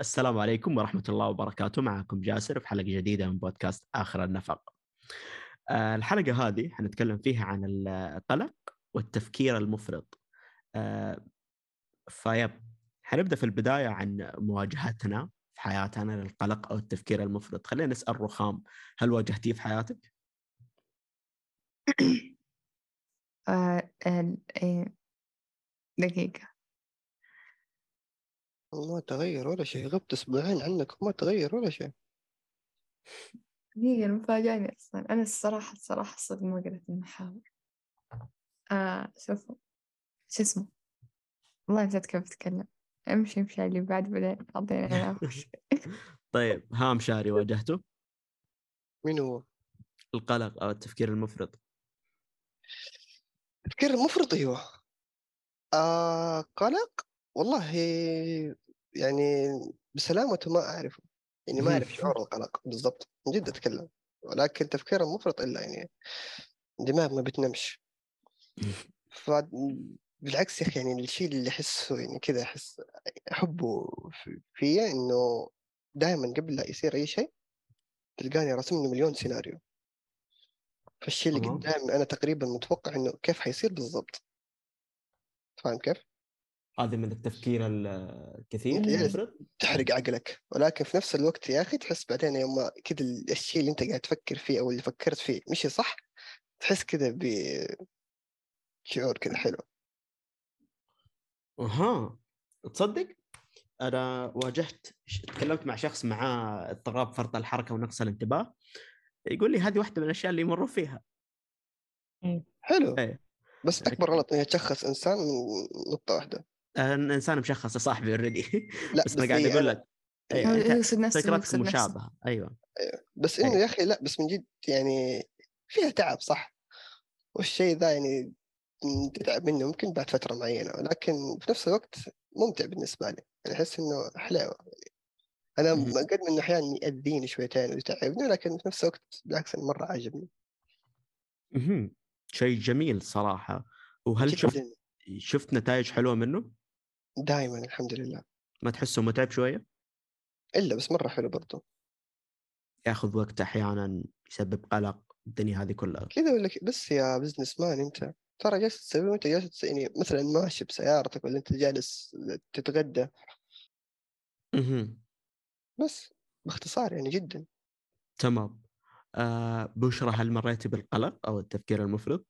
السلام عليكم ورحمة الله وبركاته. معكم جاسر في حلقة جديدة من بودكاست آخر النفق. آه، الحلقة هذه حنتكلم فيها عن القلق والتفكير المفرط. آه، فيب حنبدأ في البداية عن مواجهتنا في حياتنا للقلق أو التفكير المفرط. خلينا نسأل رخام هل واجهتيه في حياتك؟ آه، دقيقة. ما تغير ولا شيء غبت أسبوعين عنك وما تغير ولا شيء. دقيقة مفاجأني أصلا. أنا الصراحة الصراحة صدق ما قريت المحاور آه شوفوا شو اسمه؟ والله نسيت كيف أتكلم. أمشي أمشي على اللي بعد بعدين أعطيني طيب هام شاري واجهته؟ مين هو؟ القلق أو التفكير المفرط. التفكير المفرط أيوه. آه قلق؟ والله يعني بسلامته ما أعرفه يعني ما أعرف شعور القلق بالضبط من جد أتكلم ولكن تفكير المفرط إلا يعني دماغ ما بتنمش ف بالعكس يا أخي يعني الشيء اللي أحسه يعني كذا أحس أحبه فيه إنه دائما قبل لا يصير أي شيء تلقاني راسم لي مليون سيناريو. فالشيء اللي قدامي أنا تقريبا متوقع إنه كيف حيصير بالضبط. فاهم كيف؟ هذه من التفكير الكثير يعني تحرق عقلك. ولكن في نفس الوقت يا أخي تحس بعدين يوم كذا الشيء اللي أنت قاعد تفكر فيه أو اللي فكرت فيه مشي صح؟ تحس كذا بشعور كذا حلو. أها. تصدق؟ أنا واجهت تكلمت مع شخص معاه اضطراب فرط الحركة ونقص الانتباه. يقول لي هذه واحدة من الأشياء اللي يمروا فيها. حلو. إيه. بس أكبر غلط انه يتشخص إنسان من نقطة واحدة. إنسان مشخص يا صاحبي already لا بس, بس أنا قاعد أقول لك. أيوه. فكرتك مشابهة. أيوه. أيوه بس إنه أيوة. يا أخي لا بس من جد يعني فيها تعب صح؟ والشيء ذا يعني تتعب منه ممكن بعد فترة معينة ولكن في نفس الوقت ممتع بالنسبة لي. يعني أحس إنه حلاوة. يعني أنا قد من أحيانا يأذيني شويتين ويتعبني لكن في نفس الوقت بالعكس مرة عاجبني. أها شيء جميل صراحة. وهل شفت شفت نتائج حلوة منه؟ دائما الحمد لله. ما تحسه متعب شوية؟ إلا بس مرة حلو برضه ياخذ وقت أحيانا يسبب قلق الدنيا هذه كلها. كذا ولا بس يا بزنس مان أنت. ترى جالس تسوي وأنت جالس يعني مثلا ماشي بسيارتك ولا أنت جالس تتغدى. أها بس باختصار يعني جدا. تمام. آه بشرى هل مريتي بالقلق أو التفكير المفرط؟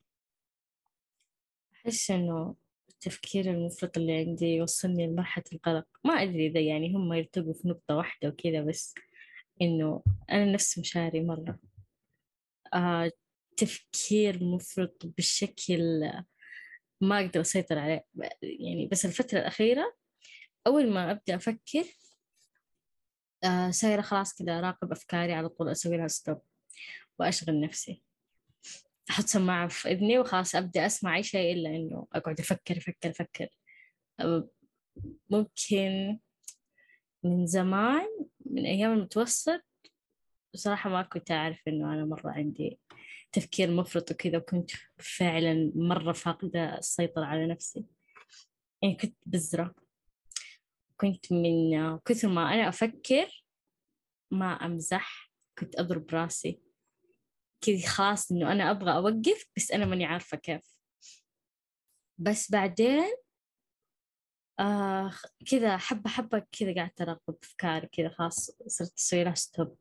أحس إنه التفكير المفرط اللي عندي يوصلني لمرحلة القلق. ما أدري إذا يعني هم يرتقوا في نقطة واحدة وكذا بس إنه أنا نفس مشاعري مرة. آه تفكير مفرط بالشكل ما أقدر أسيطر عليه. يعني بس الفترة الأخيرة أول ما أبدأ أفكر آه سايرة خلاص كذا أراقب أفكاري على طول أسوي لها ستوب وأشغل نفسي. أحط سماعة في إذني وخلاص أبدأ أسمع أي شيء إلا إنه أقعد أفكر أفكر أفكر. ممكن من زمان من أيام المتوسط بصراحة ما كنت أعرف إنه أنا مرة عندي تفكير مفرط وكذا وكنت فعلا مرة فاقدة السيطرة على نفسي. يعني كنت بزرة. كنت من كثر ما أنا أفكر ما أمزح كنت أضرب راسي. كذا خلاص إنه أنا أبغى أوقف بس أنا ماني عارفة كيف. بس بعدين آه كذا حبة حبة كذا قاعدة أراقب أفكاري كذا خلاص صرت أسوي لها ستوب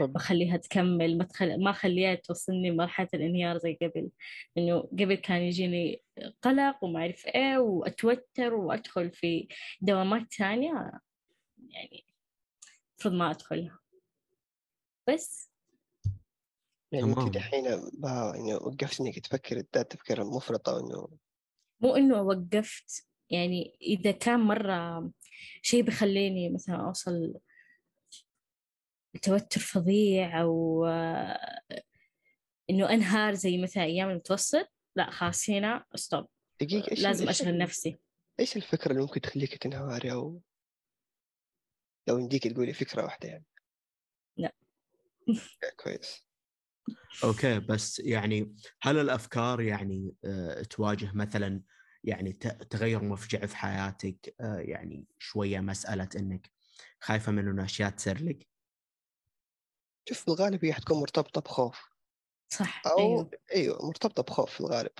بخليها تكمل ما تخل... ما خليها توصلني لمرحلة الانهيار زي قبل. إنه قبل كان يجيني قلق وما أعرف إيه وأتوتر وأدخل في دوامات ثانية يعني المفروض ما أدخلها. بس يعني انت دحين يعني وقفت إنك تفكر التفكير المفرط أو انه مو إنه وقفت يعني إذا كان مرة شيء بيخليني مثلا أوصل لتوتر فظيع أو إنه أنهار زي مثلا أيام المتوسط لا خلاص هنا stop دقيقة إيش لازم أشغل نفسي. إيش الفكرة اللي ممكن تخليك تنهاري أو لو يمديك تقولي فكرة واحدة يعني؟ لا. كويس. أوكي بس يعني هل الأفكار يعني آه، تواجه مثلا يعني تغير مفجع في حياتك؟ آه، يعني شوية مسألة إنك خايفة من إنه أشياء تصير لك؟ شوف في الغالب هي حتكون مرتبطة بخوف. صح أو أيوه. أيوه مرتبطة بخوف في الغالب.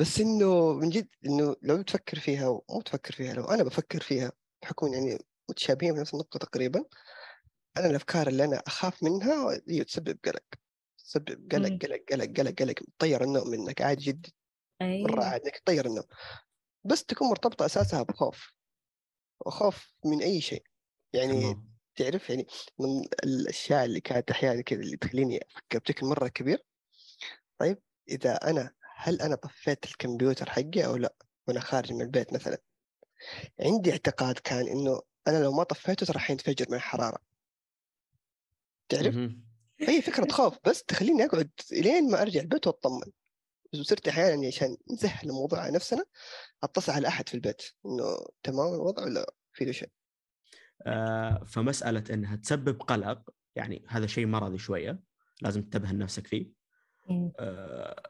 بس إنه من جد إنه لو تفكر فيها مو تفكر فيها لو أنا بفكر فيها بحكم يعني متشابهين في نفس النقطة تقريبا أنا الأفكار اللي أنا أخاف منها هي تسبب قلق. تسبب قلق مم. قلق قلق قلق قلق تطير النوم منك عادي جدا. مره أيوه. عادي انك تطير النوم. بس تكون مرتبطة أساسها بخوف. وخوف من أي شيء. يعني تعرف يعني من الأشياء اللي كانت أحيانا كذا اللي تخليني أفكر بشكل مرة كبير. طيب إذا أنا هل أنا طفيت الكمبيوتر حقي أو لا؟ وأنا خارج من البيت مثلا. عندي اعتقاد كان إنه أنا لو ما طفيته راح ينفجر من الحرارة. تعرف؟ هي فكرة خوف بس تخليني أقعد لين ما أرجع البيت وأطمن. وصرت أحيانا يعني عشان نسهل الموضوع على نفسنا أتصل على أحد في البيت إنه تمام الوضع ولا في له شيء. آه فمسألة إنها تسبب قلق يعني هذا شيء مرضي شوية لازم تنتبه لنفسك فيه. مم. آه،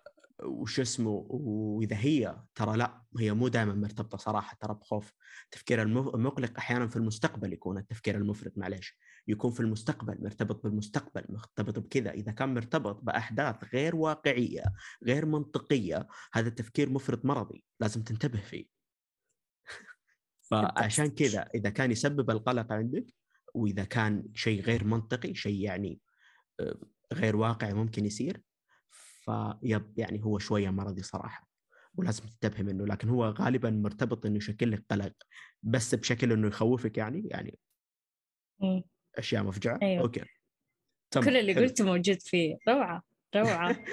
وش اسمه وإذا هي ترى لا هي مو دائما مرتبطة صراحة ترى بخوف. التفكير المقلق أحيانا في المستقبل يكون التفكير المفرط معليش. يكون في المستقبل مرتبط بالمستقبل مرتبط بكذا. إذا كان مرتبط بأحداث غير واقعية غير منطقية هذا التفكير مفرط مرضي لازم تنتبه فيه. فعشان كذا إذا كان يسبب القلق عندك وإذا كان شيء غير منطقي شيء يعني آه، غير واقعي ممكن يصير فيب يعني هو شوية مرضي صراحة ولازم تنتبه منه. لكن هو غالبا مرتبط إنه يشكل لك قلق بس بشكل إنه يخوفك يعني يعني. أشياء مفجعة أيوة. أوكي تمام كل اللي. قلته موجود فيه روعة روعة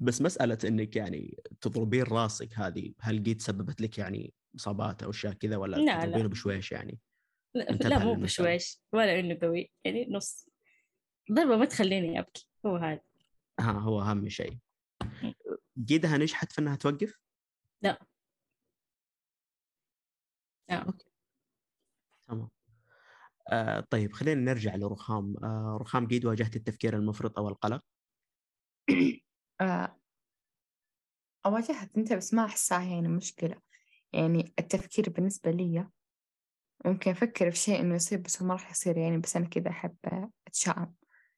بس مسألة إنك يعني تضربين راسك هذه هل قد سببت لك يعني إصابات أو أشياء كذا ولا لا، لا. تضربينه بشويش يعني؟ لا, لا مو. بشويش ولا إنه قوي يعني نص ضربة ما تخليني أبكي هو هذا ها هو أهم شيء جيدها نجحت في إنها توقف؟ لا. لا. أوكي تمام آه طيب خلينا نرجع لرخام آه رخام قيد واجهت التفكير المفرط أو القلق. آه، أواجهها أنت بس ما أحسها يعني مشكلة. يعني التفكير بالنسبة لي ممكن أفكر في شيء إنه يصير بس هو ما راح يصير يعني بس أنا كذا أحب أتشائم.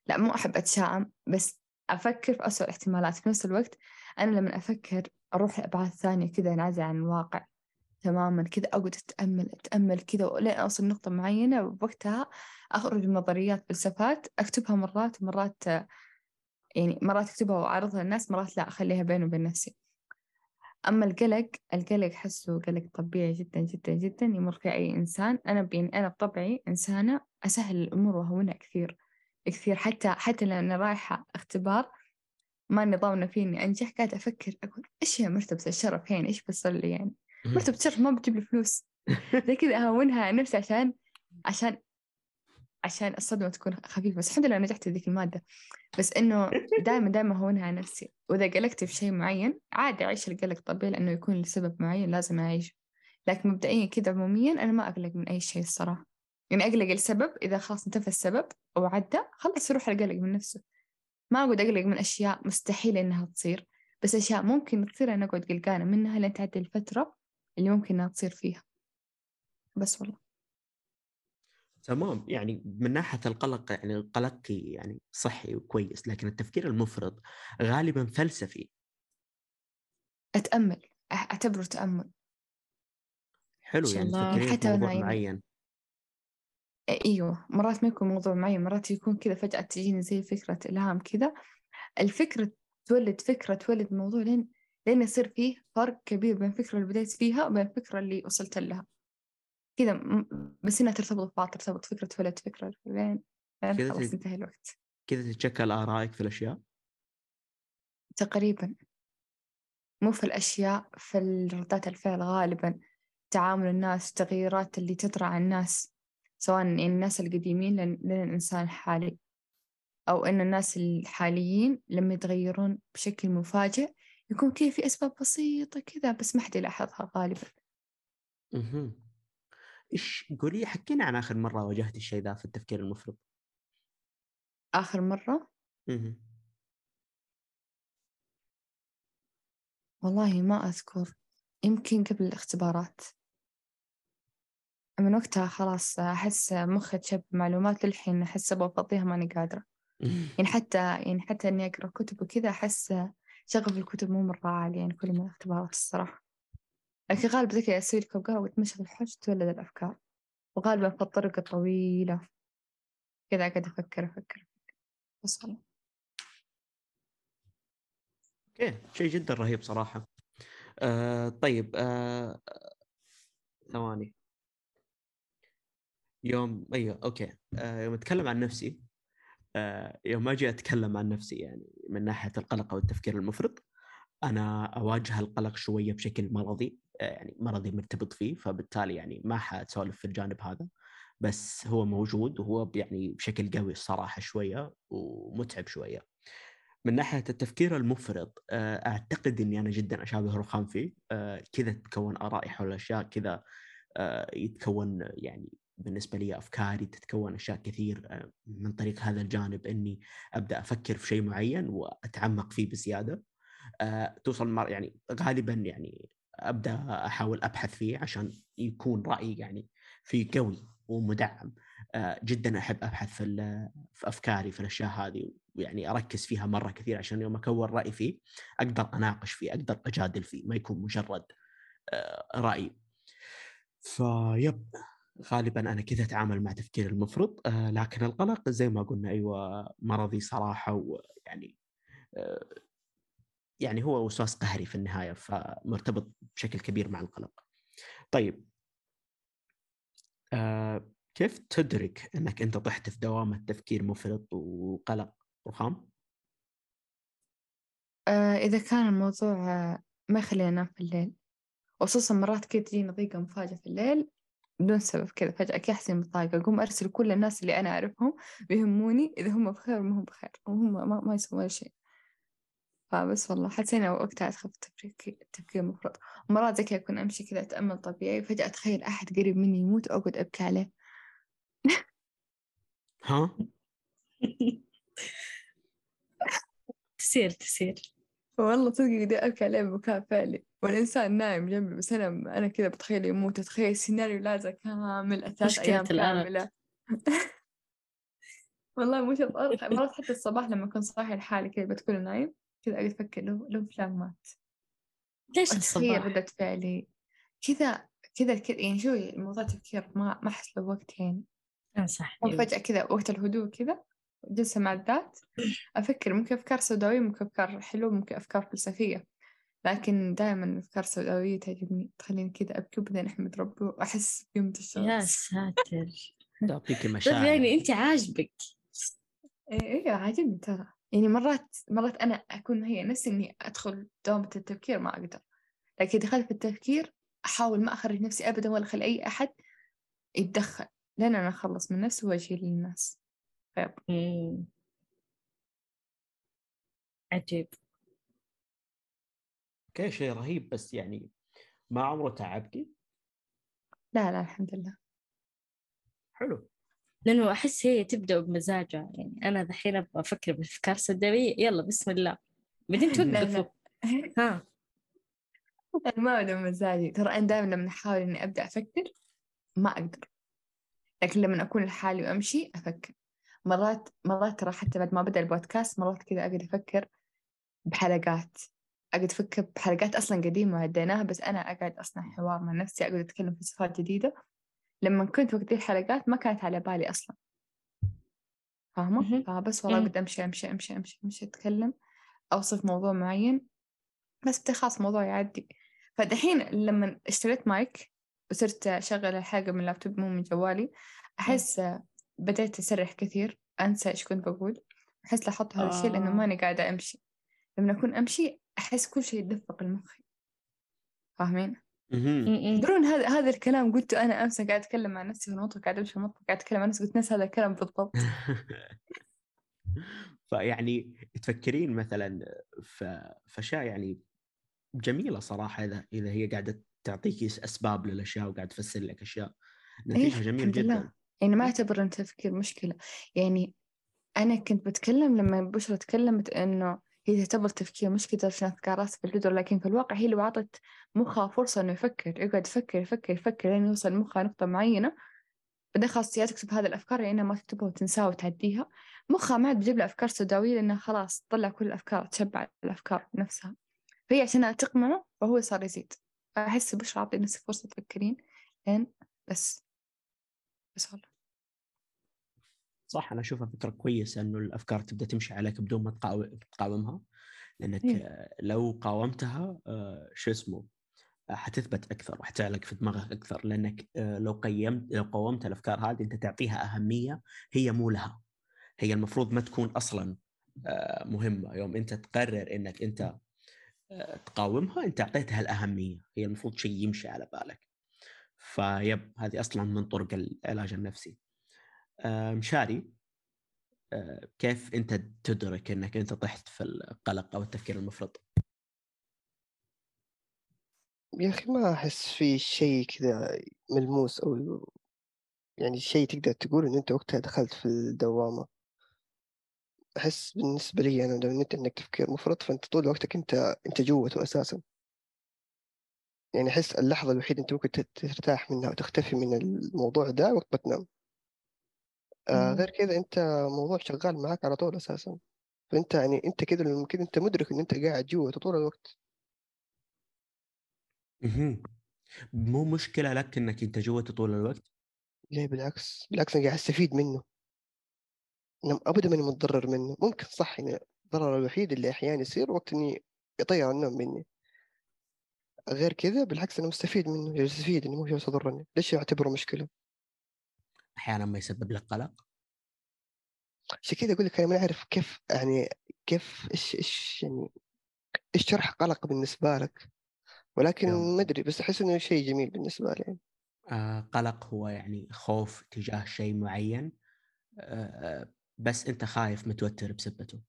لا مو أحب أتشائم بس أفكر في أسوأ الاحتمالات في نفس الوقت أنا لما أفكر أروح لأبعاد ثانية كذا أنعزل عن الواقع. تماما كذا أقعد أتأمل أتأمل كذا ولين أوصل نقطة معينة وبوقتها أخرج نظريات فلسفات أكتبها مرات ومرات آه، يعني مرات أكتبها وأعرضها للناس مرات لا أخليها بيني وبين نفسي. أما القلق القلق حسه قلق طبيعي جدا جدا جدا يمر فيه أي إنسان. أنا يعني أنا بطبعي إنسانة أسهل الأمور وأهونها كثير كثير. حتى حتى لو أنا رايحة اختبار ما نظامنا فيه إني أنجح قاعدة أفكر أقول إيش هي مرتبة الشرف هنا؟ إيش بيصير لي يعني؟ مرتبة الشرف ما بتجيب لي فلوس. زي كذا أهونها على نفسي عشان عشان عشان الصدمة تكون خفيفة. بس الحمد لله نجحت ذيك المادة. بس إنه دائما دائما هونها على نفسي. وإذا قلقت في شيء معين عادي أعيش القلق طبيعي لأنه يكون لسبب معين لازم أعيشه لكن مبدئيا كذا عموميا أنا ما أقلق من أي شيء الصراحة. يعني أقلق السبب إذا خلاص انتفى السبب أو عدى خلاص يروح القلق من نفسه. ما أقعد أقلق من أشياء مستحيل إنها تصير. بس أشياء ممكن تصير أنا أقعد قلقانة منها لين تعدي الفترة اللي ممكن إنها تصير فيها. بس والله. تمام. يعني من ناحية القلق يعني القلق يعني صحي وكويس لكن التفكير المفرط غالبا فلسفي. أتأمل. أح- أعتبره تأمل. حلو. يعني. تفكرين في حتى موضوع أنا يعني- معين إيوه. مرات ما يكون موضوع معين مرات يكون كذا فجأة تجيني زي فكرة إلهام كذا. الفكرة تولد فكرة تولد موضوع لين لين يصير فيه فرق كبير بين الفكرة اللي بديت فيها وبين الفكرة اللي وصلت لها. كذا بس انها ترتبط ببعض ترتبط فكرة تولد فكرة لين خلاص انتهى الوقت. كذا تتشكل ارائك في الأشياء؟ تقريبا. مو في الأشياء في ردات الفعل غالبا. تعامل الناس التغييرات اللي تطرأ على الناس سواء الناس القديمين لين الإنسان الحالي أو إن الناس الحاليين لما يتغيرون بشكل مفاجئ يكون كذا في أسباب بسيطة كذا بس ما حد يلاحظها غالبا. أها إيش قولي حكينا عن آخر مرة واجهت الشيء ذا في التفكير المفرط. آخر مرة؟ أها والله ما أذكر. يمكن قبل الاختبارات. من وقتها خلاص أحس مخي تشب معلومات للحين أحس أبغى أفضيها ماني قادرة. يعني حتى يعني حتى إني أقرأ كتب وكذا أحس شغف الكتب مو مرة عالي يعني كل من الاختبارات الصراحة. لكن غالبا ذكي أسوي لي كوب قهوة وأتمشى في الحوش تولد الأفكار. وغالبا في الطرق الطويلة. كذا أقعد أفكر أفكر بس أوكي. شيء جدا رهيب صراحة. آه طيب آه ثواني. يوم أيوه أوكي. آه يوم أتكلم عن نفسي آه يوم أجي أتكلم عن نفسي يعني من ناحية القلق أو التفكير المفرط أنا أواجه القلق شوية بشكل مرضي آه يعني مرضي مرتبط فيه فبالتالي يعني ما حأسولف في الجانب هذا بس هو موجود وهو يعني بشكل قوي الصراحة شوية ومتعب شوية. من ناحية التفكير المفرط آه، أعتقد إني أنا جدا أشابه رخام فيه آه، كذا تتكون ارائي حول الاشياء كذا آه، يتكون يعني بالنسبة لي أفكاري تتكون أشياء كثير من طريق هذا الجانب إني أبدأ أفكر في شيء معين وأتعمق فيه بزيادة. توصل مر يعني غالبا يعني أبدأ أحاول أبحث فيه عشان يكون رأيي يعني فيه قوي ومدعم. جدا أحب أبحث في في أفكاري في الأشياء هذه ويعني أركز فيها مرة كثير عشان يوم أكون رأي فيه أقدر أناقش فيه أقدر أجادل فيه ما يكون مجرد رأي. فيب. غالبا أنا كذا أتعامل مع تفكير المفرط لكن القلق زي ما قلنا أيوه مرضي صراحة ويعني يعني هو وسواس قهري في النهاية فمرتبط بشكل كبير مع القلق. طيب كيف تدرك إنك أنت طحت في دوامة تفكير مفرط وقلق رخام؟ آه إذا كان الموضوع آه ما يخليني أنام في الليل وخصوصا مرات كذا تجيني ضيقة مفاجئة في الليل بدون سبب كذا فجأة كذا أحس بطاقة أقوم أرسل كل الناس اللي أنا أعرفهم بيهموني إذا هم بخير وما هم بخير وهم ما, ما يسوون شيء. فبس والله حسينا وقتها أدخل في التفكير التفكير المفرط مرات زي كذا أكون أمشي كذا أتأمل طبيعي وفجأة أتخيل أحد قريب مني يموت وأقعد أبكي عليه. ها؟ تسير تسير. والله صدق بدي أبكي عليه بكاء فعلي. والإنسان نايم جنبي بس أنا أنا كذا بتخيل يموت أتخيل سيناريو لازم كامل ثلاث أيام كاملة. والله مش مرات حتى الصباح لما أكون صاحي لحالي كذا بتكون نايم كذا أقعد أفكر لو لو فلان مات. ليش الصباح؟ ردة فعلي. كذا كذا كذا يعني شوي الموضوع تفكير ما ما أحس له وقت يعني صح وفجأة كذا وقت الهدوء كذا جلسة مع الذات أفكر ممكن أفكار سوداوية ممكن أفكار حلوة ممكن أفكار فلسفية. لكن دائما الأفكار السوداوية تعجبني. تخليني كذا أبكي وبعدين أحمد ربي وأحس بقيمة يا الشخص ساتر. تعطيك طيب مشاعر. يعني أنت عاجبك. إيه إيه عاجبني ترى. يعني مرات مرات أنا أكون هي نفسي إني أدخل دوامة التفكير ما أقدر. لكن دخلت في التفكير أحاول ما أخرج نفسي أبدا ولا أخلي أي أحد يتدخل. لين أنا أخلص من نفسي وأجي للناس. طيب. عجيب. أوكي شيء رهيب بس يعني ما عمره تعبكي؟ لا لا الحمد لله. حلو. لأنه أحس هي تبدأ بمزاجها يعني أنا دحين أبغى أفكر بأفكار سوداوية يلا بسم الله. بعدين توقفوا. ها. أنا ما أبدأ مزاجي. ترى أنا دائما لما أحاول إني أبدأ أفكر ما أقدر. لكن لما أكون لحالي وأمشي أفكر. مرات مرات ترى حتى بعد ما بدأ البودكاست مرات كذا أقعد أفكر بحلقات. أقعد أفكر بحلقات أصلا قديمة عديناها بس أنا أقعد أصنع حوار مع نفسي أقعد أتكلم في صفات جديدة. لما كنت وقت الحلقات ما كانت على بالي أصلا. فاهمة؟ فبس والله. قد أمشي أمشي أمشي أمشي أمشي أتكلم أوصف موضوع معين. بس خلاص موضوع يعدي. فدحين لما اشتريت مايك وصرت أشغل الحلقة من لابتوب مو من جوالي أحس بديت أسرح كثير أنسى إيش كنت بقول. أحس لاحظت هذا الشيء لأنه آه. ماني قاعدة أمشي. لما أكون أمشي أحس كل شيء يتدفق لمخي فاهمين؟ تدرون هذا هذا الكلام قلته أنا أمس قاعدة أتكلم مع نفسي في المطبخ قاعدة أمشي في المطبخ قاعدة أتكلم مع نفسي قلت نفس هذا الكلام بالضبط. فيعني تفكرين مثلا اشياء يعني جميلة صراحة اذا إذا هي قاعدة تعطيك أسباب للأشياء وقاعده تفسر لك أشياء. نتيجة إيه جميل الحمد جدا. لله يعني ما أعتبر أن التفكير مشكلة. يعني أنا كنت بتكلم لما بشرى تكلمت إنه هي تعتبر تفكير مش أفكار راسك في الجدر لكن في الواقع هي لو أعطت مخها فرصة إنه يفكر يقعد يفكر يفكر يفكر لين يوصل مخها نقطة معينة. بعدين خلاص يا تكتب هذه الأفكار يا إنها ما تكتبها وتنساها وتعديها. مخها ما عاد بيجيب له أفكار سوداوية لأنها خلاص تطلع كل الأفكار تشبع الأفكار نفسها. فهي عشان تقمعه فهو صار يزيد. أحس بشرى أعطي نفسك فرصة تفكرين لين بس. بس والله. صح أنا أشوفها فكرة كويسة إنه الأفكار تبدأ تمشي عليك بدون ما تقاو- تقاومها. لأنك إيه. لو قاومتها آه، شو اسمه آه، حتثبت أكثر وحتعلق في دماغك أكثر. لأنك آه، لو قيمت لو قاومت الأفكار هذه أنت تعطيها أهمية هي مو لها. هي المفروض ما تكون أصلا مهمة. يوم أنت تقرر إنك أنت تقاومها أنت أعطيتها الأهمية. هي المفروض شيء يمشي على بالك. فيب هذه أصلا من طرق العلاج النفسي. مشاري. آه، كيف انت تدرك انك انت طحت في القلق أو التفكير المفرط؟ يا أخي ما أحس في شيء كذا ملموس أو يعني شيء تقدر تقول إن أنت وقتها دخلت في الدوامة. أحس بالنسبة لي أنا لو أنت عندك تفكير مفرط فأنت طول وقتك أنت أنت جوته أساسا. يعني أحس اللحظة الوحيدة أنت ممكن ترتاح منها وتختفي من الموضوع ده وقت ما تنام. آه. غير كذا أنت موضوع شغال معاك على طول أساسا. فأنت يعني أنت كذا لما كذا أنت مدرك إن أنت قاعد جوته طول الوقت. مهم. مو مشكلة لك إنك أنت جوة طول الوقت؟ ليه بالعكس؟ بالعكس أنا قاعد أستفيد منه. أنا أبدا ماني متضرر منه. ممكن صح يعني الضرر الوحيد اللي أحيانا يصير وقت إني يطير النوم مني. غير كذا بالعكس أنا مستفيد منه. جالس أستفيد إنه مو جالس يضرني ليش أعتبره مشكلة؟ أحيانا ما يسبب لك قلق. عشان كذا أقول لك أنا ما أعرف كيف يعني كيف إيش إيش يعني إيش شرح قلق بالنسبة لك؟ ولكن. ما أدري بس أحس إنه شيء جميل بالنسبة لي. آه قلق هو يعني خوف تجاه شيء معين آه بس أنت خايف متوتر بسبته.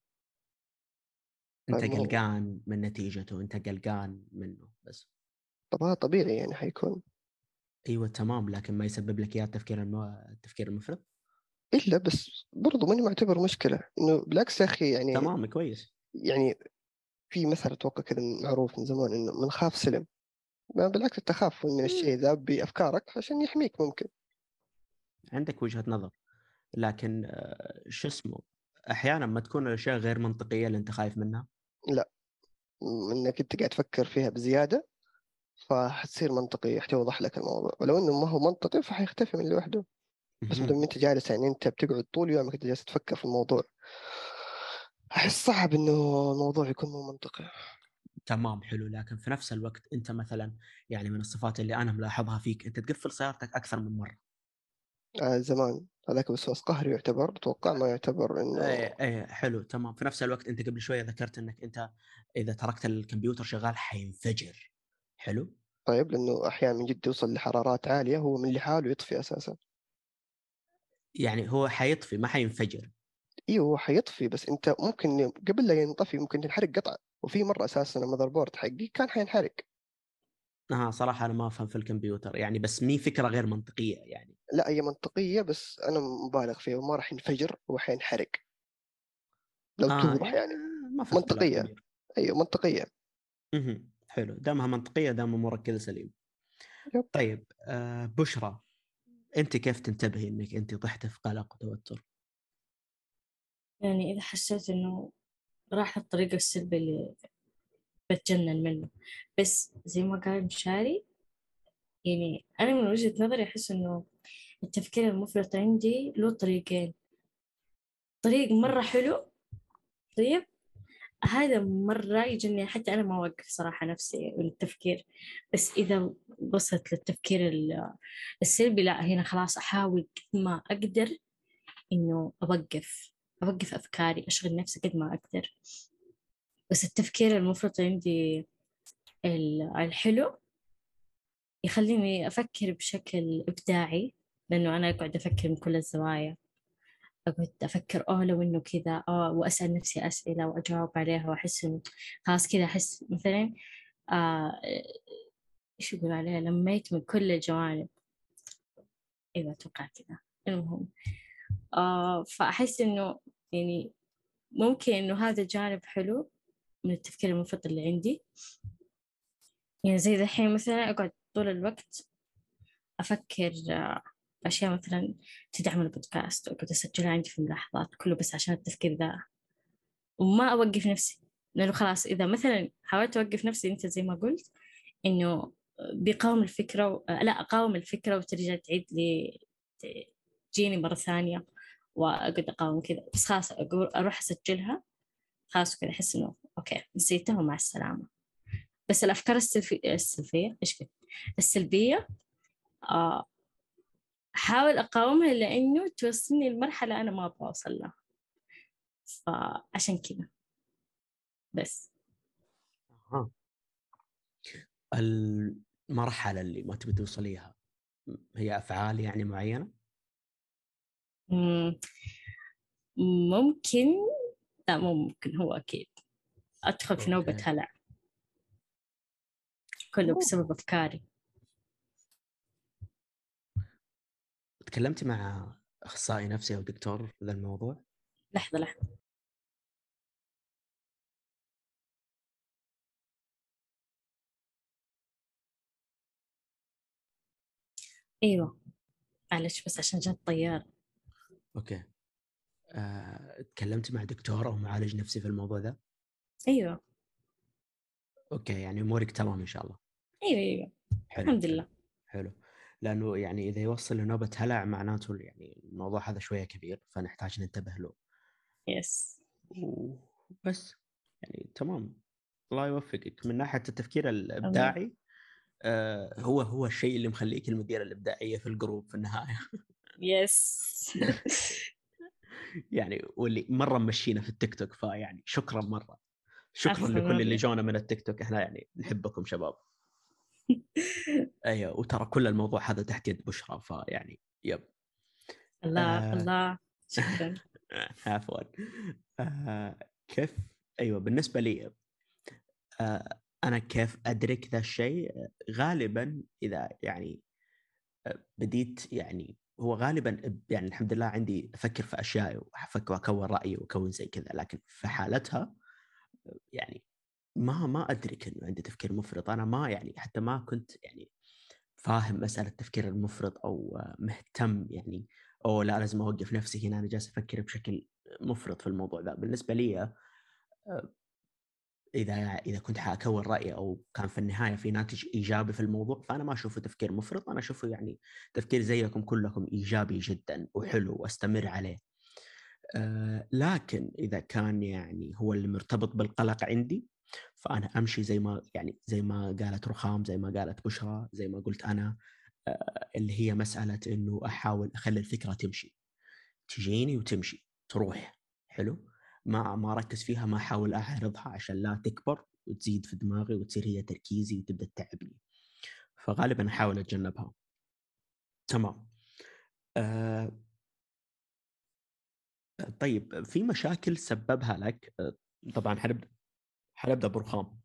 أنت طيب، قلقان من نتيجته أنت قلقان منه بس. طب هذا طبيعي يعني حيكون. أيوه تمام. لكن ما يسبب لك إياه التفكير المو... التفكير المفرط؟ إلا بس برضو ماني معتبر مشكلة. إنه بالعكس يا أخي يعني تمام كويس. يعني في مثل أتوقع كذا معروف من زمان إنه من خاف سلم. ما بالعكس تخاف من الشيء ذا بأفكارك عشان يحميك ممكن. عندك وجهة نظر. لكن آه، شو اسمه أحيانا ما تكون الأشياء غير منطقية اللي أنت خايف منها؟ م- إنك أنت قاعد تفكر فيها بزيادة فحتصير منطقية حتوضح لك الموضوع. ولو إنه ما هو منطقي فحيختفي من لوحده. بس. مدام أنت جالس يعني أنت بتقعد طول يومك أنت جالس تفكر في الموضوع. أحس صعب إنه الموضوع يكون مو منطقي. تمام حلو. لكن في نفس الوقت أنت مثلا يعني من الصفات اللي أنا ملاحظها فيك أنت تقفل سيارتك أكثر من مرة. آه زمان. هذاك وسواس قهري يعتبر. أتوقع ما يعتبر إنه إيه إيه حلو. تمام. في نفس الوقت أنت قبل شوية ذكرت إنك أنت إذا تركت الكمبيوتر شغال حينفجر. حلو. طيب لأنه أحيانا من جد يوصل لحرارات عالية هو من لحاله يطفي أساسا. يعني هو حيطفي ما حينفجر. أيوه هو حيطفي بس أنت ممكن قبل لا ينطفي ممكن تنحرق قطعة. وفي مرة أساسا ال motherboard حقي كان حينحرق. آه صراحة أنا ما أفهم في الكمبيوتر يعني بس هي فكرة غير منطقية يعني. لا هي منطقية بس أنا مبالغ فيها وما راح ينفجر هو حينحرق. لو آه توضح يعني ما في اختلاف منطقية. حلو دامها منطقية دام امورك كذا سليم يب. طيب آه بشرى أنت كيف تنتبهي إنك أنت طحت في قلق وتوتر؟ يعني إذا حسيت إنه راح الطريق السلبي اللي بتجنن منه بس زي ما قال مشاري يعني أنا من وجهة نظري أحس إنه التفكير المفرط عندي له طريقين طريق مرة حلو طيب هذا مرة يجني حتى أنا ما أوقف صراحة نفسي من التفكير بس إذا وصلت للتفكير ال- السلبي لا هنا خلاص أحاول قد ما أقدر إنه أوقف أوقف أفكاري أشغل نفسي قد ما أقدر. بس التفكير المفرط عندي ال- الحلو يخليني أفكر بشكل إبداعي لأنه أنا أقعد أفكر من كل الزوايا. أقعد أفكر أوه لو إنه كذا أوه وأسأل نفسي أسئلة وأجاوب عليها وأحس إنه خلاص كذا أحس مثلا آه إيش يقول عليها لميت من كل الجوانب. أيوة أتوقع كذا. المهم آه فأحس إنه يعني ممكن إنه هذا جانب حلو من التفكير المفرط اللي عندي. يعني زي دحين مثلا أقعد طول الوقت أفكر آه، أشياء مثلا تدعم البودكاست وأقعد أسجلها عندي في الملاحظات كله بس عشان التفكير ذا. وما أوقف نفسي. لأنه خلاص إذا مثلا حاولت أوقف نفسي أنت زي ما قلت إنه بيقاوم الفكرة و... لا أقاوم الفكرة وترجع تعيد لي تجيني مرة ثانية وأقعد أقاوم كذا. بس خلاص أروح أسجلها. خلاص كذا أحس إنه أوكي نسيته مع السلامة. بس الأفكار السلفي... السلفية؟ إيش كنت السلبية آه أحاول أقاومها لأنه توصلني لمرحلة أنا ما أبغى أوصل لها فعشان كذا بس أها. المرحلة اللي ما تبي توصليها هي أفعال يعني معينة؟ مم. ممكن لا مو ممكن هو أكيد أدخل في نوبة. هلع كله. بسبب أفكاري تكلمتي مع أخصائي نفسي أو دكتور في ذا الموضوع؟ لحظة لحظة. أيوة. معلش بس عشان جات طيارة. أوكي. أه، تكلمتي مع دكتور أو معالج نفسي في الموضوع ذا؟ أيوة. أوكي يعني أمورك تمام إن شاء الله. أيوة أيوة. حلو الحمد. لله. حلو. لأنه يعني إذا يوصل لنوبه هلع معناته يعني الموضوع هذا شوية كبير فنحتاج ننتبه له. yes وبس. يعني تمام. الله يوفقك. من ناحية التفكير الإبداعي آه هو هو الشيء اللي مخليك المديرة الإبداعية في الجروب في النهاية. يس يعني واللي مرة مشينا في التيك توك فيعني شكرا مرة. شكرا لكل اللي. جونا من التيك توك. إحنا يعني نحبكم شباب. أيوه وترى كل الموضوع هذا تحت يد بشرى فيعني يب. الله آه. الله. شكرا. عفوا. آه كيف؟ أيوه بالنسبة لي آه أنا كيف أدرك ذا الشيء؟ غالبا إذا يعني آه، بديت يعني هو غالبا يعني الحمد لله عندي أفكر في أشياء وأفكر وأكون رأيي وأكون زي كذا لكن في حالتها يعني ما ما ادرك انه عندي تفكير مفرط. أنا ما يعني حتى ما كنت يعني فاهم مسألة التفكير المفرط أو مهتم يعني أو لا لازم أوقف نفسي هنا أنا جالس أفكر بشكل مفرط في الموضوع ذا. بالنسبة لي آه، إذا إذا كنت حأكون رأي أو كان في النهاية في ناتج إيجابي في الموضوع فأنا ما أشوفه تفكير مفرط. أنا أشوفه يعني تفكير زيكم كلكم إيجابي جدا وحلو وأستمر عليه. آه، لكن إذا كان يعني هو اللي مرتبط بالقلق عندي فأنا أمشي زي ما يعني زي ما قالت رخام زي ما قالت بشرى زي ما قلت أنا آه، اللي هي مسألة إنه أحاول أخلي الفكرة تمشي. تجيني وتمشي تروح. حلو؟ ما ما أركز فيها ما أحاول أعرضها عشان لا تكبر وتزيد في دماغي وتصير هي تركيزي وتبدأ تتعبني فغالبا أحاول أتجنبها. تمام. آه طيب في مشاكل سببها لك؟ آه، طبعا حنبدأ حنبدأ برخام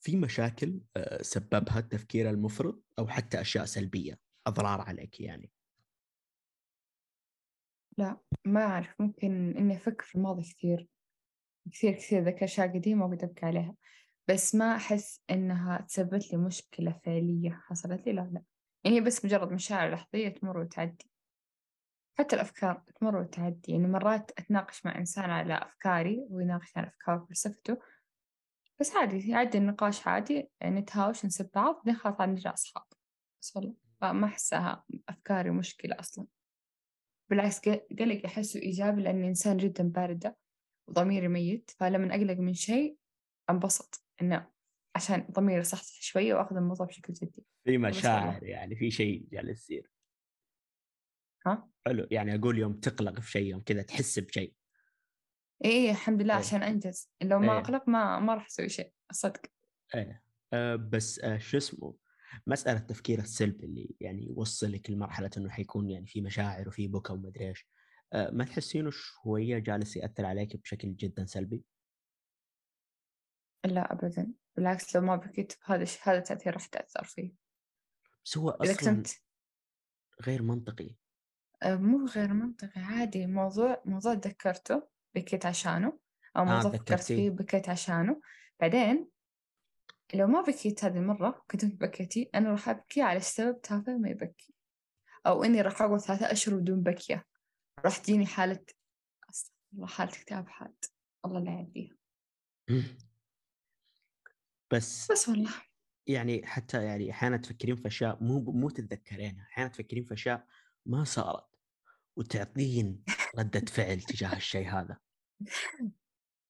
في مشاكل آه، سببها التفكير المفرط أو حتى أشياء سلبية. أضرار عليك يعني. ما أعرف. ممكن إني أفكر في الماضي كثير. كثير كثير ذكر أشياء قديمة وأقعد أبكي عليها. بس ما أحس إنها تسببت لي مشكلة فعلية. حصلت لي؟ لا لا. يعني بس مجرد مشاعر لحظية تمر وتعدي. حتى الأفكار تمر وتعدي. يعني مرات أتناقش مع إنسان على أفكاري ويناقش على أفكار وفلسفته. بس عادي يعدي النقاش عادي نتهاوش نسب بعض بعدين خلاص نرجع أصحاب. بس والله فما أحسها أفكاري مشكلة أصلا. بالعكس قلق أحسه إيجابي لأني إنسان جدا باردة وضميري ميت فلما أقلق من شيء أنبسط إنه عشان ضميري يصحصح شوية وأخذ الموضوع بشكل جدي. في. مشاعر يعني في شيء جالس يصير. ها؟ حلو يعني أقول يوم تقلق في شيء يوم كذا تحس بشيء. إيه إيه الحمد لله إيه. عشان أنجز. لو ما إيه. أقلق ما ما راح أسوي شيء الصدق إيه. آه بس آه شو اسمه مسألة التفكير السلبي اللي يعني يوصلك لمرحلة إنه حيكون يعني في مشاعر وفي بكى وما أدري إيش. آه ما تحسينه شوية جالس يأثر عليك بشكل جدا سلبي؟ لا أبدا. بالعكس لو ما بكيت هذا الشيء هذا التأثير راح تأثر فيه. بس هو أصلا كنت غير منطقي. آه، مو غير منطقي عادي. موضوع موضوع تذكرته بكيت عشانه أو موضوع فكرت تذكرتيه. فيه بكيت عشانه. بعدين لو ما بكيت هذه المرة كنت بكيتي أنا راح أبكي على السبب تافه ما يبكي. أو إني راح أقعد ثلاثة أشهر بدون بكية. راح تجيني حالة أستغفر الله حالة اكتئاب حاد الله لا يعديها. بس بس والله. يعني حتى يعني أحيانا تفكرين في أشياء مو مو تتذكرينها. أحيانا تفكرين في أشياء ما صارت. وتعطين. ردة فعل تجاه الشيء هذا؟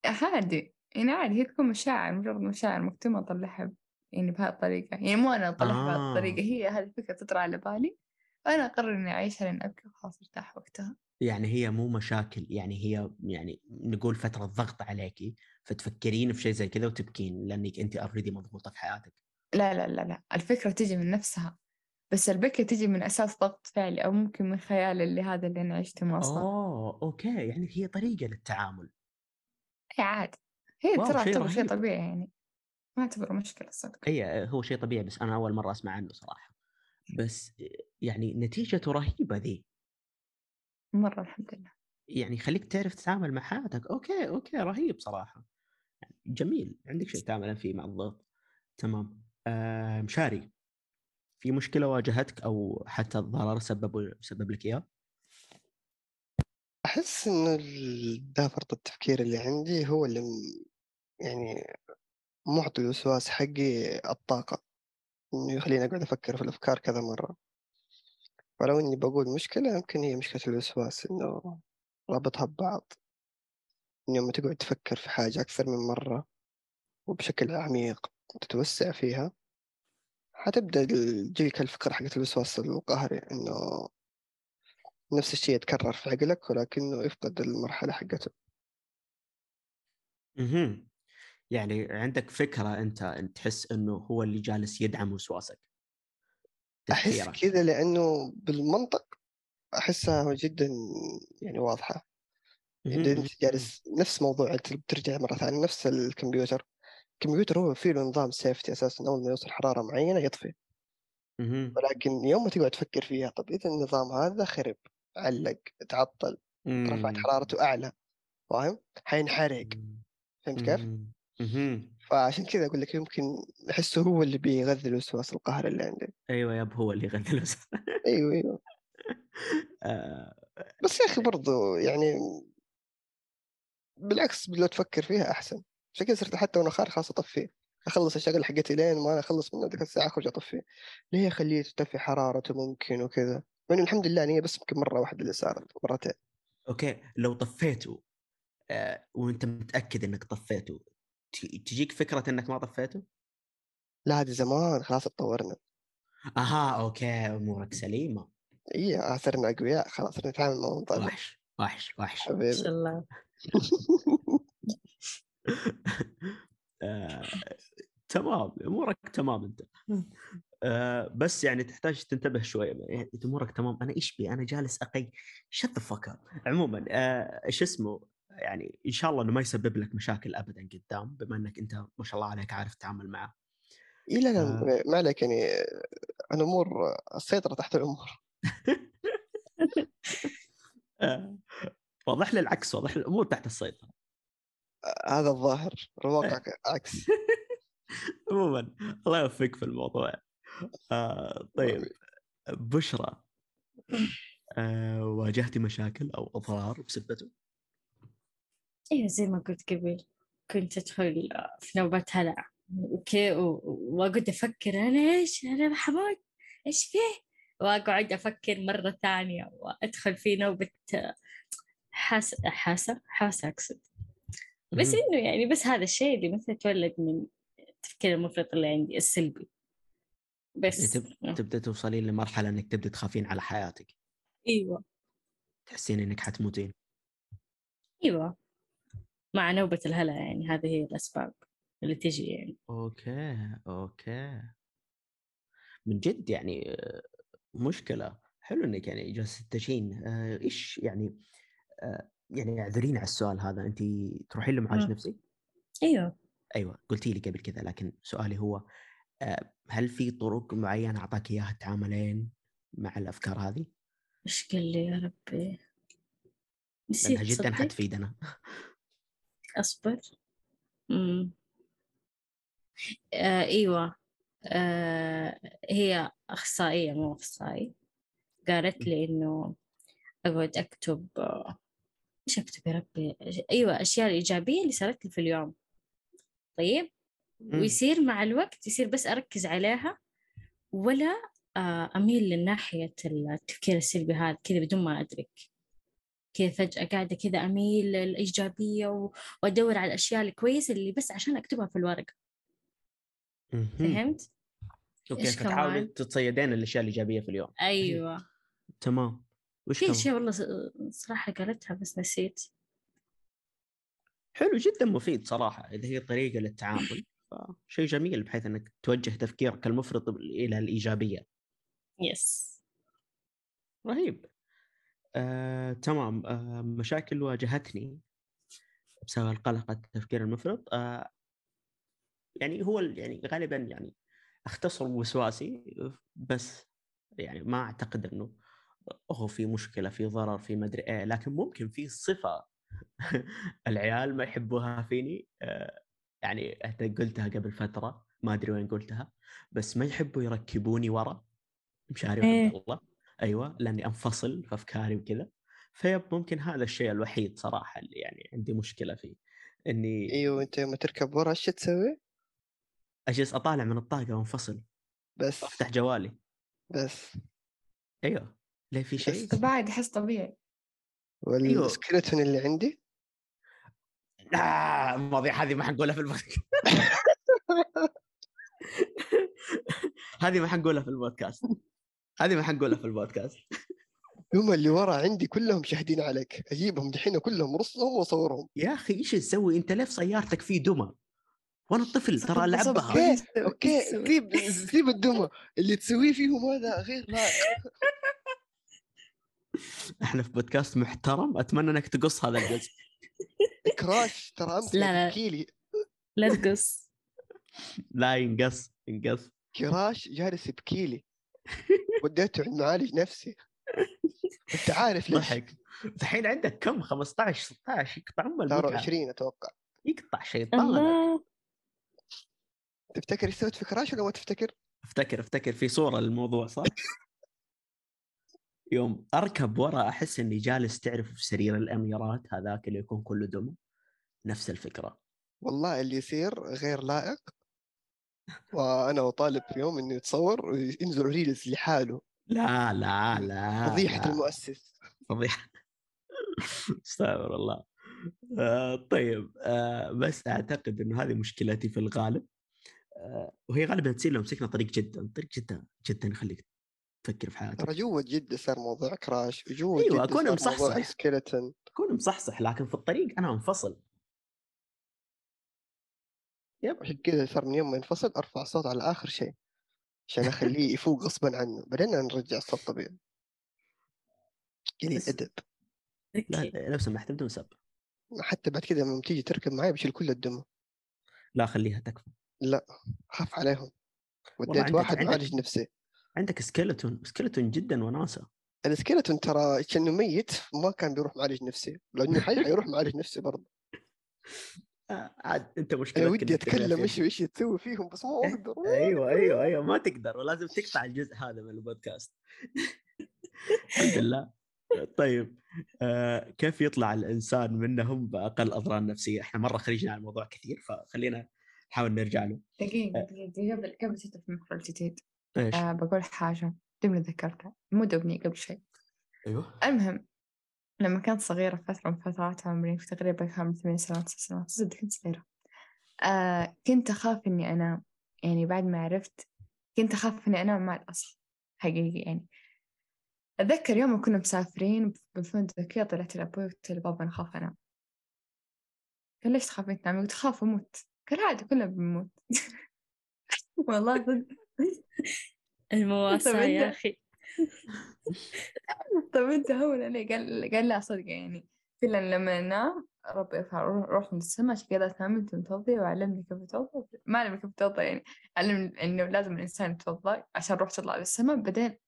عادي. يعني عادي هي تكون مشاعر مجرد مشاعر مكتومة أطلعها يعني بهذه الطريقة. يعني مو أنا أطلعها آه. الطريقة هي هذه الفكرة تطرأ على بالي. أنا أقرر إني أعيشها لين أبكي وخلاص أرتاح وقتها. يعني هي مو مشاكل يعني هي يعني نقول فترة ضغط عليكي فتفكرين في شيء زي كذا وتبكين لأنك أنت already مضغوطة في حياتك. لا لا لا لا. الفكرة تجي من نفسها. بس البكي تجي من أساس ضغط فعلي أو ممكن من خيال اللي هذا اللي أنا عشته ما صار. اوه أوكي يعني هي طريقة للتعامل. أي عادي هي ترى تعتبر شيء. طبيعي يعني. ما أعتبره مشكلة صدق. اي هو شيء طبيعي بس أنا أول مرة أسمع عنه صراحة. بس يعني نتيجته رهيبة ذي. مرة الحمد لله. يعني يخليك تعرف تتعامل مع حياتك. أوكي أوكي رهيب صراحة. يعني جميل. عندك شيء تعمل فيه مع الضغط. تمام. آه مشاري. في مشكلة واجهتك أو حتى الضرر سبب سبب لك إياه؟ ال- ده فرط التفكير اللي عندي هو اللي يعني معطي الوسواس حقي الطاقة إنه يخليني أقعد أفكر في الأفكار كذا مرة. ولو إني بقول مشكلة يمكن هي مشكلة الوسواس إنه رابطها ببعض. إن يوم تقعد تفكر في حاجة أكثر من مرة وبشكل عميق وتتوسع فيها حتبدأ تجيك الفكرة حقت الوسواس القهري إنه نفس الشيء يتكرر في عقلك ولكنه يفقد المرحلة حقته. أها يعني عندك فكرة أنت أنت تحس إنه هو اللي جالس يدعم وسواسك؟ تفكيرك. كذا لأنه بالمنطق أحسها جدا يعني مهم، أنت جالس نفس موضوع أنت بترجع مرة ثانية نفس الكمبيوتر. الكمبيوتر هو فيه له نظام سيفتي أساسا أول ما يوصل حرارة معينة يطفي. ولكن يوم ما تقعد تفكر فيها طب إذا النظام هذا خرب علق تعطل رفعت مم. حرارته أعلى فاهم؟ حينحرق. فهمت كيف؟ فعشان كذا أقول لك يمكن أحسه هو اللي بيغذي الوسواس القهري اللي عندي. أيوه ياب هو اللي يغذي الوسواس. أيوه أيوه. آه، بس يا أخي برضو يعني بالعكس لو تفكر فيها أحسن. عشان كذا صرت حتى وأنا خارج خلاص أطفيه أخلص الشغل حقتي لين ما أنا أخلص من ذيك الساعة أخرج أطفيه ليه أخليه ترتفع حرارته ممكن وكذا؟ يعني الحمد لله يعني هي بس يمكن مرة واحدة اللي صارت مرتين. أوكي. لو طفيته آه، وأنت متأكد إنك طفيته ت- تجيك فكرة إنك ما طفيته؟ لا هذه زمان. خلاص اتطورنا. أها أوكي. أمورك سليمة. إيه صرنا أقوياء. خلاص نتعامل مع. وحش وحش وحش. ما شاء الله. آه، تمام أمورك تمام أنت. آه، بس يعني تحتاج تنتبه شوي يعني أمورك تمام. أنا إيش بي؟ أنا جالس أقي. شت ذا عموما آه، إيش اسمه؟ يعني إن شاء الله إنه ما يسبب لك مشاكل ابدا قدام بما إنك أنت ما شاء الله عليك عارف تتعامل معه. إيه لا لا آه. ما عليك يعني. الأمور السيطرة تحت الأمور. آه، واضح لي العكس واضح الأمور تحت السيطرة. هذا الظاهر الواقع. عكس. عموما الله يوفقك في الموضوع. آه طيب بشرى آه واجهتي مشاكل أو أضرار بسبته؟ أيوه زي ما قلت قبل كنت أدخل في نوبات هلع. أوكي وأقعد أفكر أنا إيش؟ أنا حمود إيش فيه؟ وأقعد أفكر مرة ثانية وأدخل في نوبة حاس حاسة حاسة أقصد. بس. إنه يعني بس هذا الشيء اللي مثلا تولد من التفكير المفرط اللي عندي السلبي. بس تب... تبدأ توصلين لمرحلة إنك تبدأ تخافين على حياتك. إيوه. تحسين إنك حتموتين. إيوه. مع نوبة الهلع يعني هذه هي الأسباب اللي تجي يعني. أوكي أوكي. من جد يعني آه، مشكلة. حلو إنك يعني جالسه تجين آه، إيش يعني؟ آه، يعني اعذريني على السؤال هذا انت تروحين لمعالج. نفسي؟ أيوه أيوه قلتي لي قبل كذا لكن سؤالي هو آه، هل في طرق معينة أعطاك إياها تتعاملين مع الأفكار هذه؟ إيش قال لي يا ربي نسيت لأنها جدا تصدق؟ حتفيدنا أصبر مم. آه أيوة آه هي أخصائية مو أخصائي قالت لي إنه أقعد أكتب آه، إيش أكتب يا ربي أيوة أشياء الإيجابية اللي صارت لي في اليوم طيب. ويصير مع الوقت يصير بس أركز عليها ولا آه، أميل لناحية التفكير السلبي هذا كذا بدون ما أدرك كذا فجأة قاعدة كذا أميل للإيجابية و- وأدور على الأشياء الكويسة اللي بس عشان أكتبها في الورق مهم. فهمت؟ أوكي فتحاولي؟ تتصيدين الأشياء الإيجابية في اليوم أيوة تمام وش في؟ أشياء والله صراحة قالتها بس نسيت. حلو جدا مفيد صراحة. إذا هي طريقة للتعامل فشيء جميل بحيث إنك توجه تفكيرك المفرط إلى الإيجابية. يس. رهيب. آه، تمام. آه، مشاكل واجهتني بسبب القلق التفكير المفرط. آه، يعني هو يعني غالبا يعني أختصر وسواسي بس يعني ما أعتقد إنه هو في مشكلة في ضرر في مدري إيه لكن ممكن في صفة العيال ما يحبوها فيني آه، يعني أنت قلتها قبل فترة ما أدري وين قلتها بس ما يحبوا يركبوني ورا مشاري إيه. عبد الله أيوه لأني أنفصل في أفكاري وكذا فيب ممكن هذا الشيء الوحيد صراحة اللي يعني عندي مشكلة فيه إني أيوه انت يوم تركب ورا إيش تسوي؟ أجلس أطالع من الطاقة وأنفصل بس أفتح جوالي بس أيوه ليه في شيء؟ طب عادي أحس طبيعي. والسكلتون اللي عندي؟ لا المواضيع هذه ما حنقولها في البودكاست. هذه ما حنقولها في البودكاست. هذه ما حنقولها في البودكاست. هم اللي ورا عندي كلهم شاهدين عليك. أجيبهم دحين كلهم رصهم وأصورهم. يا أخي إيش تسوي؟ أنت ليه في سيارتك في دمى. وأنا طفل ترى. العبها أوكي؟ أوكي؟ سيب سيب الدمى. اللي تسويه فيهم هذا غير لائق إحنا في بودكاست محترم أتمنى إنك تقص هذا الجزء. كراش ترى أمس لا، لا. لا تقص لا ينقص ينقص. كراش جالس يبكي لي. وديته عند معالج نفسي. أنت عارف ليش. ضحك. الحين عندك كم؟ 15 16 يقطع أم البكاء 20 أتوقع. يقطع شيطانك. الله. تفتكر إيش سويت في كراش ولا ما تفتكر؟ افتكر افتكر في صورة للموضوع صح؟ يوم أركب ورا أحس إني جالس تعرف في سرير الأميرات هذاك اللي يكون كله دم. نفس الفكرة. والله اللي يصير غير لائق. وأنا وطالب في يوم انه يتصور وينزلوا ريلز لحاله. لا لا لا فضيحة. المؤسس. فضيحة. استغفر الله. آه طيب آه بس أعتقد إنه هذه مشكلتي في الغالب. آه وهي غالبا تصير لو مسكنا طريق جدا. طريق جدا جدا يخليك تفكر في حياتك. ترى جوا جدة صار موضوع كراش وجوا صار موضوع مصحصح. سكيلتون تكون مصحصح لكن في الطريق أنا منفصل. عشان كذا صار من يوم ما ينفصل أرفع صوت على آخر شيء عشان أخليه يفوق غصبا عنه. بعدين نرجع الصوت طبيعي. قليل أدب. لا. لو سمحت بدون سب. حتى بعد كذا لما تيجي تركب معي بشيل كل الدم لا خليها تكفى. خاف عليهم. وديت واحد معالج نفسي. عندك skeleton skeleton جدا وناسة. ال skeleton ترى كأنه ميت ما كان بيروح معالج نفسي. لأنه حي حيروح معالج نفسي برضه. آه، عاد أنت مشكلتك أنا ودي أتكلم. إيش إيش تسوي فيهم بس ما إيه، أقدر. أيوه أيوه أيوه ما تقدر. ولازم تقطع الجزء هذا من البودكاست. الحمد لله. طيب آه كيف يطلع الإنسان منهم بأقل أضرار نفسية؟ إحنا مرة خرجنا عن الموضوع كثير فخلينا نحاول نرجع له. دقيقة دقيقة قبل قبل تدخل في المحور الجديد إيش؟ آه بقول حاجة جملة ذكرتها مو دوبني قبل شيء أيوه. المهم لما كنت صغيرة فترة من فترات عمري في تقريبا كان ثمان سنوات تسع سنوات صدق كنت صغيرة. آه كنت أخاف إني أنام يعني بعد ما عرفت كنت أخاف إني أنام مع الأصل حقيقي يعني. أتذكر يوم كنا مسافرين بالفندق كذا طلعت لأبوي قلت لبابا أنا أخاف أنام قال ليش تخافين تنامي؟ قلت أخاف أموت. قال عادي كلنا بنموت. والله صدق. المواساة يا أخي. طب أنت هون عليه قال قال لا صدق يعني فعلا لما ننام ربي يرفع روح من السماء عشان كذا تنام أنت متوضي وعلمني كيف اتوضا ما علمني كيف اتوضا يعني علمني إنه لازم الإنسان يتوضا عشان روح تطلع للسماء بعدين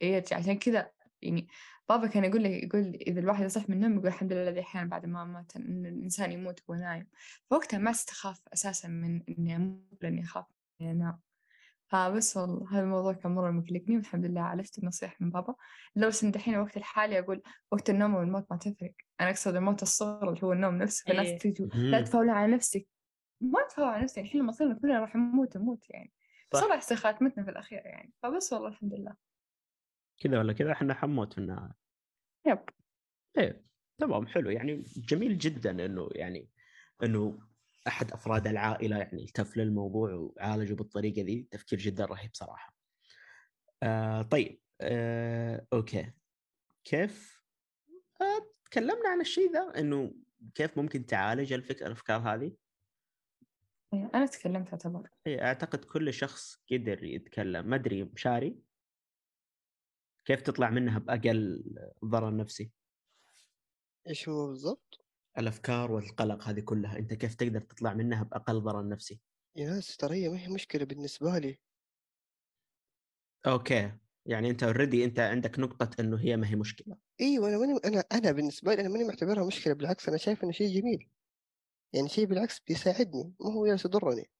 يرجع. عشان كذا يعني بابا كان يقول لي يقول لي إذا الواحد يصح من النوم يقول الحمد لله الذي أحيانا بعد ما مات إن الإنسان يموت وهو نايم. فوقتها ما استخاف أساسا من إني أموت لأني أخاف إني أنام فبس والله هذا الموضوع كان مرة مقلقني والحمد لله عالجت النصيحة من بابا. لو بس إن دحين وقت الحالي أقول وقت النوم والموت ما تفرق. أنا أقصد الموت الصغرى اللي هو النوم نفسه فالناس إيه. تيجي لا تفاول على نفسك. ما تفاول على نفسك الحين لما صرنا كلنا راح نموت نموت يعني. صح. خاتمتنا في الأخير يعني. فبس والله الحمد لله. كذا ولا كذا إحنا حنموت في النهاية. Yep. إيه. تمام حلو. يعني جميل جدا إنه يعني إنه أحد أفراد العائلة يعني التف للموضوع وعالجه بالطريقة ذي تفكير جدا رهيب صراحة. آه طيب آه أوكي كيف آه تكلمنا عن الشيء ذا إنه كيف ممكن تعالج الفكرة الأفكار هذه؟ إيه، أنا تكلمت أعتبر إيه، أعتقد كل شخص قدر يتكلم ما أدري مشاري كيف تطلع منها بأقل ضرر نفسي؟ إيش هو بالضبط؟ الأفكار والقلق هذه كلها أنت كيف تقدر تطلع منها بأقل ضرر نفسي؟ يا ناس ترى هي ما هي مشكلة بالنسبة لي أوكي يعني أنت already أنت عندك نقطة إنه هي ما هي مشكلة إيوه أنا ماني أنا أنا بالنسبة لي أنا ماني معتبرها مشكلة بالعكس أنا شايف إنه شيء جميل يعني شيء بالعكس بيساعدني ما هو جالس يضرني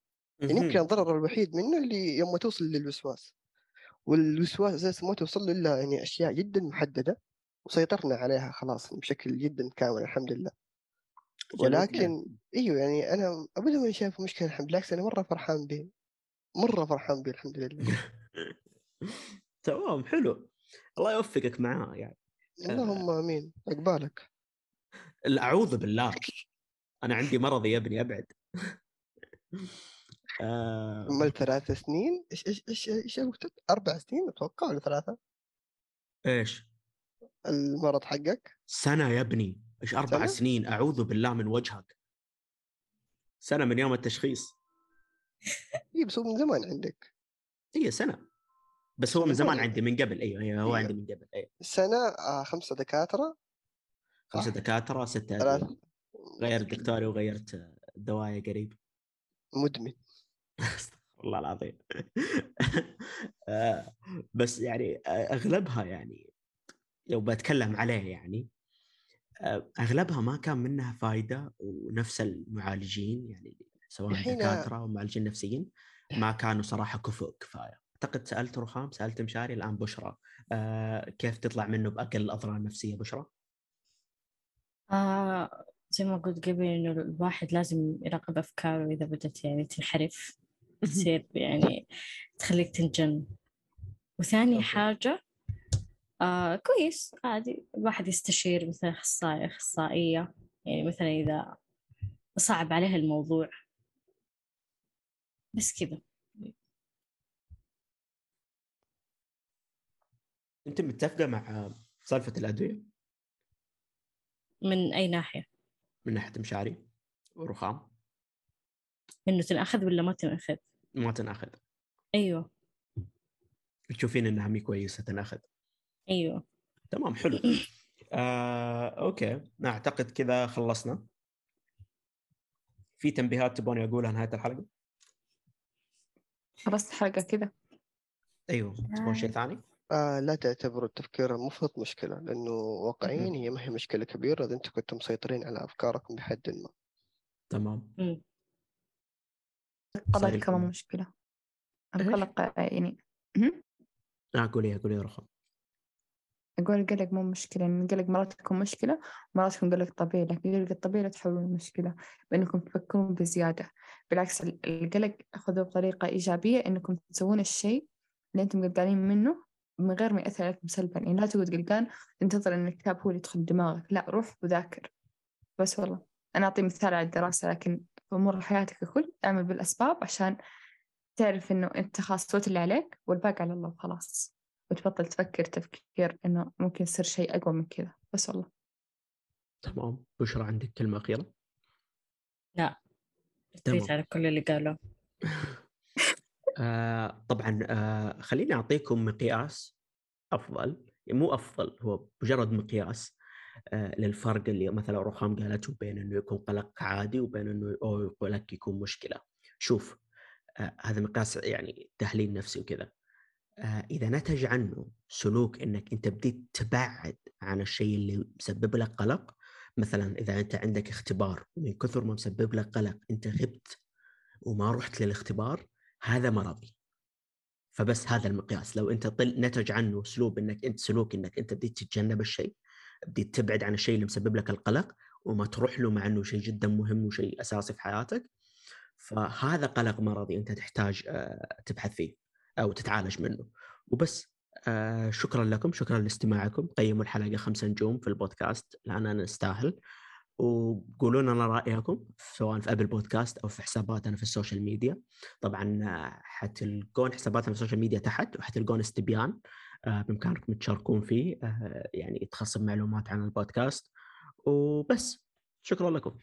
يعني يمكن. الضرر الوحيد منه اللي يوم توصل للوسواس والوسواس أساسا ما توصل له إلا يعني أشياء جدا محددة وسيطرنا عليها خلاص بشكل جدا كامل الحمد لله. ولكن إيوه يعني أنا ابدا ما شايف مشكلة الحمد بالعكس أنا مرة فرحان به مرة فرحان به الحمد لله. تمام حلو. الله يوفقك معاه يعني. اللهم آمين. عقبالك أعوذ بالله. أنا عندي مرض يا ابني أبعد. آه، عمل ثلاث سنين؟ إيش إيش إيش إيش أربع سنين؟ أتوقع ولا ثلاثة؟ إيش؟ المرض حقك؟ سنة يا ابني. إيش أربع سنة؟ سنين؟ أعوذ بالله من وجهك. سنة من يوم التشخيص. اي بس هو من زمان عندك. هي سنة. بس هو من زمان زمان. عندي من قبل. أيوه أيوه هو أيوة. عندي من قبل. أيوه سنة آه خمسة دكاترة. خمسة. دكاترة ستة ثلاث. غيرت دكتوري وغيرت دوايا قريب. مدمن. استغفر الله العظيم. آه، بس يعني آه، أغلبها يعني لو بتكلم عليه يعني أغلبها ما كان منها فائده ونفس المعالجين يعني سواء دكاتره أو معالجين نفسيين ما كانوا صراحة كفؤ كفاية أعتقد سألت رخام سألت مشاري الآن بشرى آه، كيف تطلع منه باقل الأضرار النفسية بشرى؟ آه زي ما قلت قبل إنه الواحد لازم يراقب أفكاره إذا بدأت يعني تنحرف تصير يعني تخليك تنجن وثاني. حاجة آه كويس. عادي. الواحد يستشير مثلا أخصائي أخصائية يعني مثلا إذا صعب عليها الموضوع. بس كذا. أنت متفقة مع سالفة الأدوية؟ من أي ناحية؟ من ناحية مشاري ورخام؟ إنه تنأخذ ولا ما تنأخذ؟ ما تنأخذ. أيوه. تشوفين إنها مي كويسة تنأخذ. أيوه. تمام حلو. آه، أوكي. أعتقد كذا خلصنا. في تنبيهات تبوني أقولها نهاية الحلقة؟ خلصت الحلقة كذا. أيوه. تبون شيء ثاني؟ آه لا تعتبروا التفكير المفرط مشكلة لأنه واقعيا. هي ما هي مشكلة كبيرة إذا أنتم كنتم مسيطرين على أفكاركم بحد ما. تمام. القلق كمان إيش؟ القلق يعني؟ آه قولي قولي رخام أقول القلق مو مشكلة إن القلق مرات يكون مشكلة مرات يكون قلق طبيعي لكن القلق الطبيعي لا تحولون مشكلة بأنكم تفكرون بزيادة. بالعكس ال- القلق خذوه بطريقة إيجابية إنكم تسوون الشيء اللي أنتم قلقانين منه من غير ما يأثر عليكم سلبا. يعني لا تقعد قلقان تنتظر إن الكتاب هو اللي يدخل دماغك. لا روح وذاكر. بس والله أنا أعطي مثال على الدراسة لكن في أمور حياتك ككل أعمل بالأسباب عشان تعرف إنه أنت خلاص سويت اللي عليك والباقي على الله وخلاص وتبطل تفكر تفكير إنه ممكن يصير شيء أقوى من كذا. بس والله. تمام. بشرى عندك كلمة أخيرة؟ رديت على كل اللي قالوا. آه طبعا آه خليني أعطيكم مقياس أفضل. مو أفضل هو مجرد مقياس آه للفرق اللي مثلا رخام قالته بين إنه يكون قلق عادي وبين إنه أو قلق يكون مشكلة. شوف آه هذا مقياس يعني تحليل نفسي وكذا. آه، إذا نتج عنه سلوك إنك أنت بديت تبعد عن الشيء اللي مسبب لك قلق مثلا إذا أنت عندك اختبار ومن كثر ما مسبب لك قلق أنت غبت وما رحت للاختبار هذا مرضي. فبس هذا المقياس. لو أنت طل نتج عنه اسلوب إنك أنت سلوك إنك أنت بديت تتجنب الشيء بديت تبعد عن الشيء اللي مسبب لك القلق وما تروح له مع إنه شيء جدا مهم وشيء أساسي في حياتك فهذا قلق مرضي أنت تحتاج آه، تبحث فيه. أو تتعالج منه. وبس آه شكرا لكم شكرا لاستماعكم. قيموا الحلقة خمسة نجوم في البودكاست لاننا نستاهل وقولوا لنا رأيكم سواء في أبل بودكاست أو في حساباتنا في ال social media. طبعا آه، حتلقون حساباتنا في ال social media تحت وحتلقون استبيان آه بإمكانكم تشاركون فيه آه يعني تخص معلومات عن البودكاست. وبس شكرا لكم.